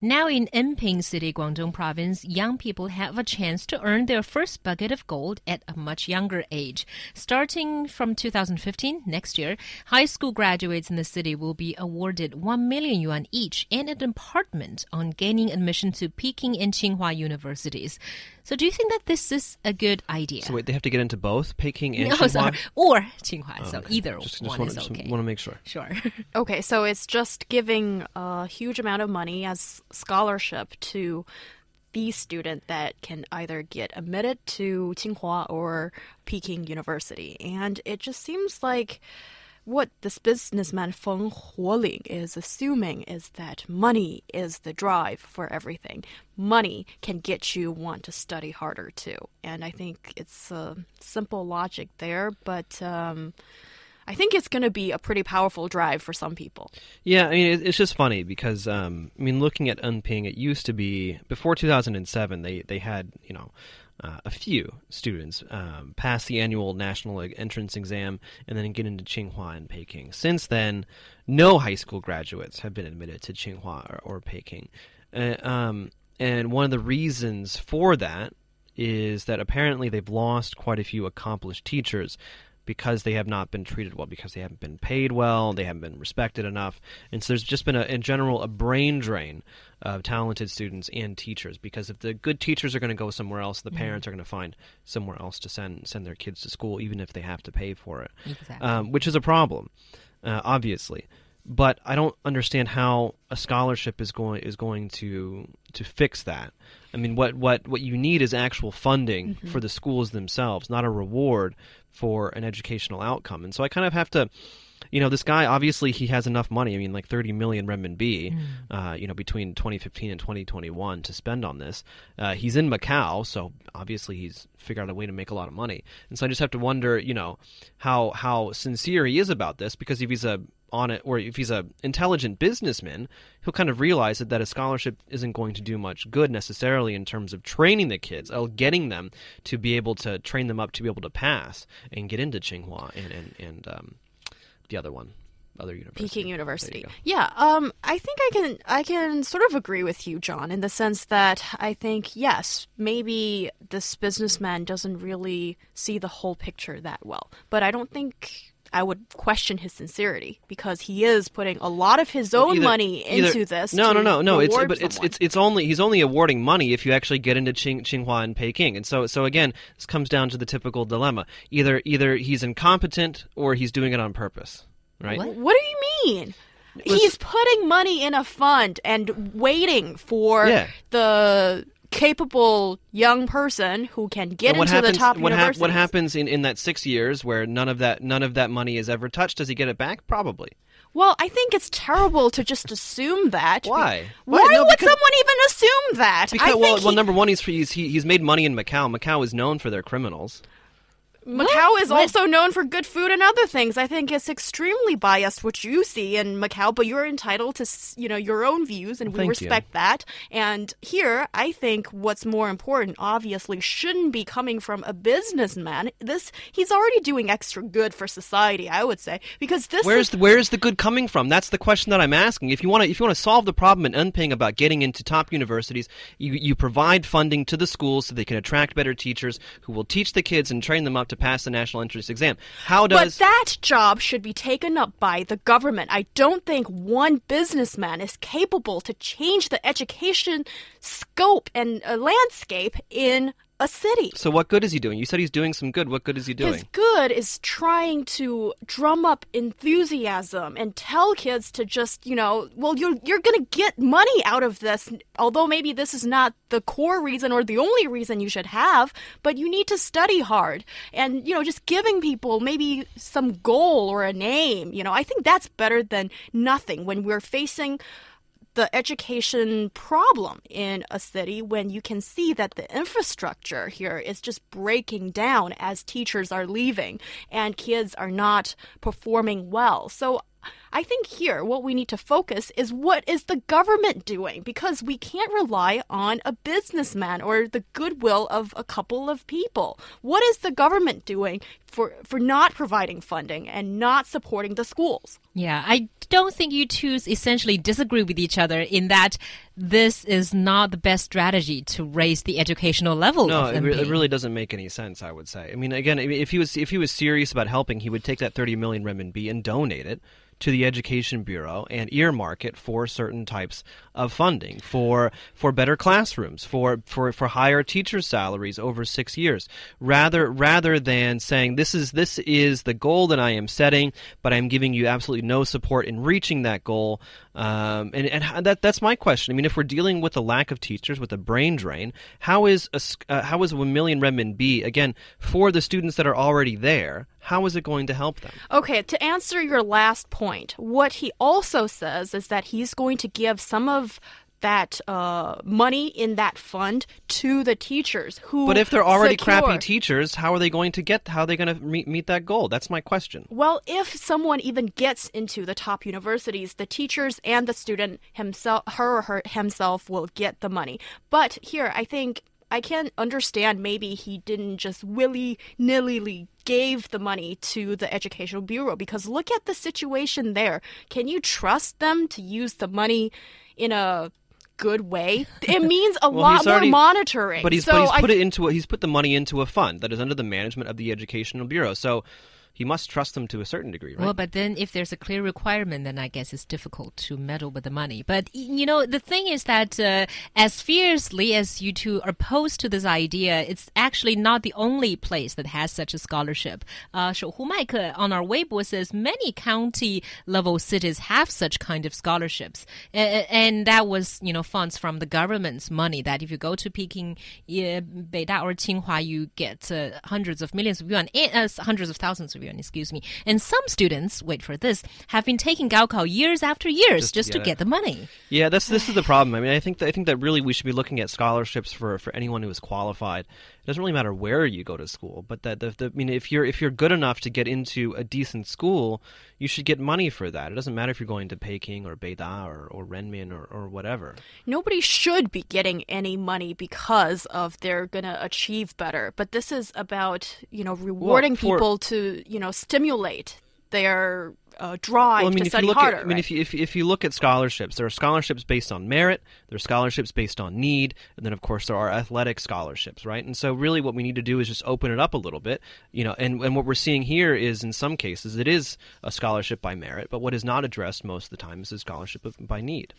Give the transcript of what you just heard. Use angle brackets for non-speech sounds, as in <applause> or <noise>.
Now in Enping City, Guangdong Province, young people have a chance to earn their first bucket of gold at a much younger age. Starting from 2015, next year, high school graduates in the city will be awarded 1 million yuan each and an apartment on gaining admission to Peking and Tsinghua universities. So do you think that this is a good idea? So wait, they have to get into both Peking and <laughs> no, Tsinghua? sorry. Or Tsinghua. Oh, so Okay. either just, one just want, is just okay. want to make sure. Sure. <laughs> Okay, so it's just giving a huge amount of money as scholarship to the student that can either get admitted to Tsinghua or Peking University. And it just seems like what this businessman Feng Huoling is assuming is that money is the drive for everything. Money can get you want to study harder too. And I think it's a simple logic there, but um, I think it's going to be a pretty powerful drive for some people. Yeah, I mean, it's just funny because, um, I mean, looking at Enping, it used to be, before 2007, they, they had, you know, uh, a few students um, pass the annual national entrance exam and then get into Tsinghua and Peking. Since then, no high school graduates have been admitted to Tsinghua or, or Peking. Uh, um, and one of the reasons for that is that apparently they've lost quite a few accomplished teachers because they have not been treated well, because they haven't been paid well, they haven't been respected enough, and so there's just been a, in general a brain drain of talented students and teachers. Because if the good teachers are going to go somewhere else, the parents are going to find somewhere else to send send their kids to school, even if they have to pay for it, Exactly. um, which is a problem, uh, obviously. But I don't understand how a scholarship is going is going to to fix that. I mean, what what what you need is actual funding for the schools themselves, not a reward for an educational outcome. And so I kind of have to, you know, this guy obviously he has enough money. I mean, like 30 million renminbi, uh, you know, between 2015 and 2021 to spend on this. Uh, he's in Macau, so obviously he's figured out a way to make a lot of money. And so I just have to wonder, you know, how how sincere he is about this because if he's a on it or if he's a intelligent businessman he'll kind of realize that, that a scholarship isn't going to do much good necessarily in terms of training the kids uh, getting them to be able to train them up to be able to pass and get into Tsinghua and and, and um, the other one other university Peking University. Yeah, um, I think I can I can sort of agree with you, John, in the sense that I think yes, maybe this businessman doesn't really see the whole picture that well, but I don't think. I would question his sincerity because he is putting a lot of his own Either- money either- into this. No, no, no, no. It's but it's it's it's only he's only awarding money if you actually get into Qing, Tsinghua and Peking. And so so again, this comes down to the typical dilemma. Either either he's incompetent or he's doing it on purpose, right? What? What do you mean? He's putting money in a fund and waiting for Yeah. the capable young person who can get into happens, the top what, universities. what happens in, in that six years where none of that none of that money is ever touched? Does he get it back? Probably. Well, I think it's terrible to just assume that. Why? Why, Why? No, would because- someone even assume that? I Because think well, well, number one, he's he's he's made money in Macau. Macau is known for their criminals. Macau is What? also known for good food and other things. I think it's extremely biased what you see in Macau, but you're entitled to, you know, your own views, and we Thank you. respect that. And here, I think what's more important, obviously, shouldn't be coming from a businessman. This he's already doing extra good for society, I would say, because this Where's is the, where's the good coming from? That's the question that I'm asking. If you want to if you want to solve the problem in Enping about getting into top universities, you you provide funding to the schools so they can attract better teachers who will teach the kids and train them up to pass the national entrance exam. How does But that job should be taken up by the government. I don't think one businessman is capable to change the education scope and uh, landscape in a city. so what good is he doing? You said he's doing some good. What good is he doing? His good is trying to drum up enthusiasm and tell kids to just, you know, well, you're you're gonna get money out of this. Although maybe this is not the core reason or the only reason you should have, but you need to study hard and you know just giving people maybe some goal or a name. You know, I think that's better than nothing when we're facing the education problem in a city when you can see that the infrastructure here is just breaking down as teachers are leaving and kids are not performing well. So I think here what we need to focus is what is the government doing because we can't rely on a businessman or the goodwill of a couple of people. What is the government doing for for not providing funding and not supporting the schools? Yeah, I don't think you two essentially disagree with each other in that this is not the best strategy to raise the educational level No, of it, re- it really doesn't make any sense. I would say. I mean, again, if he was if he was serious about helping, he would take that thirty million renminbi and donate it to the Education Bureau and earmark it for certain types of funding for for better classrooms, for for for higher teacher salaries over six years, rather rather than saying this is this is the goal that I am setting, but I'm giving you absolutely no support in reaching that goal. Um, and and that that's my question. I mean, if we're dealing with a lack of teachers, with a brain drain, how is a, uh, how is one million renminbi again for the students that are already there? How is it going to help them? Okay, to answer your last point, what he also says is that he's going to give some of that uh, money in that fund to the teachers who. But if they're already secure- crappy teachers, how are they going to get? How are they going to meet meet that goal? That's my question. Well, if someone even gets into the top universities, the teachers and the student himself, her or her himself, will get the money. But here, I think I can't understand maybe he didn't just willy nilly gave the money to the educational bureau because look at the situation there. Can you trust them to use the money in a good way? <laughs> It means a Well, lot he's more monitoring. But he's so but he's I put it into a, he's put the money into a fund that is under the management of the Educational Bureau. So he must trust them to a certain degree, right? Well, but then if there's a clear requirement, then I guess it's difficult to meddle with the money. But you know, the thing is that uh, as fiercely as you two are opposed to this idea, it's actually not the only place that has such a scholarship. Shouhu Mike on our Weibo says many county level cities have such kind of scholarships, and that was you know funds from the government's money. That if you go to Peking, Beida or Tsinghua, you get uh, hundreds of millions of yuan, uh, hundreds of thousands of yuan excuse me. And some students, wait for this, have been taking Gaokao years after years just, to to get get the money. Yeah, that's this is the <sighs> problem. I mean, I think that, I think that really we should be looking at scholarships for, for anyone who is qualified. It doesn't really matter where you go to school, but that the, the, I mean, if you're if you're good enough to get into a decent school, you should get money for that. It doesn't matter if you're going to Peking or Beida or, or Renmin or, or whatever. nobody should be getting any money because of they're gonna achieve better. But this is about you know rewarding for- people to you know stimulate their uh, drive Well, I mean, to you study look harder. at, I mean, right? if you, if if you look at scholarships, there are scholarships based on merit, there are scholarships based on need, and then of course there are athletic scholarships, right? And so really, what we need to do is just open it up a little bit, you know. And and what we're seeing here is, in some cases, it is a scholarship by merit, but what is not addressed most of the time is a scholarship of- by need.